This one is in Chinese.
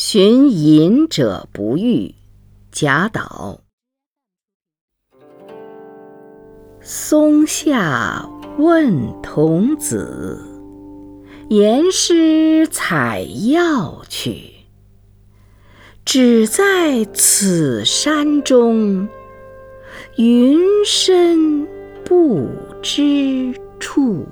寻隐者不遇贾岛松下问童子言师采药去。只在此山中云深不知处。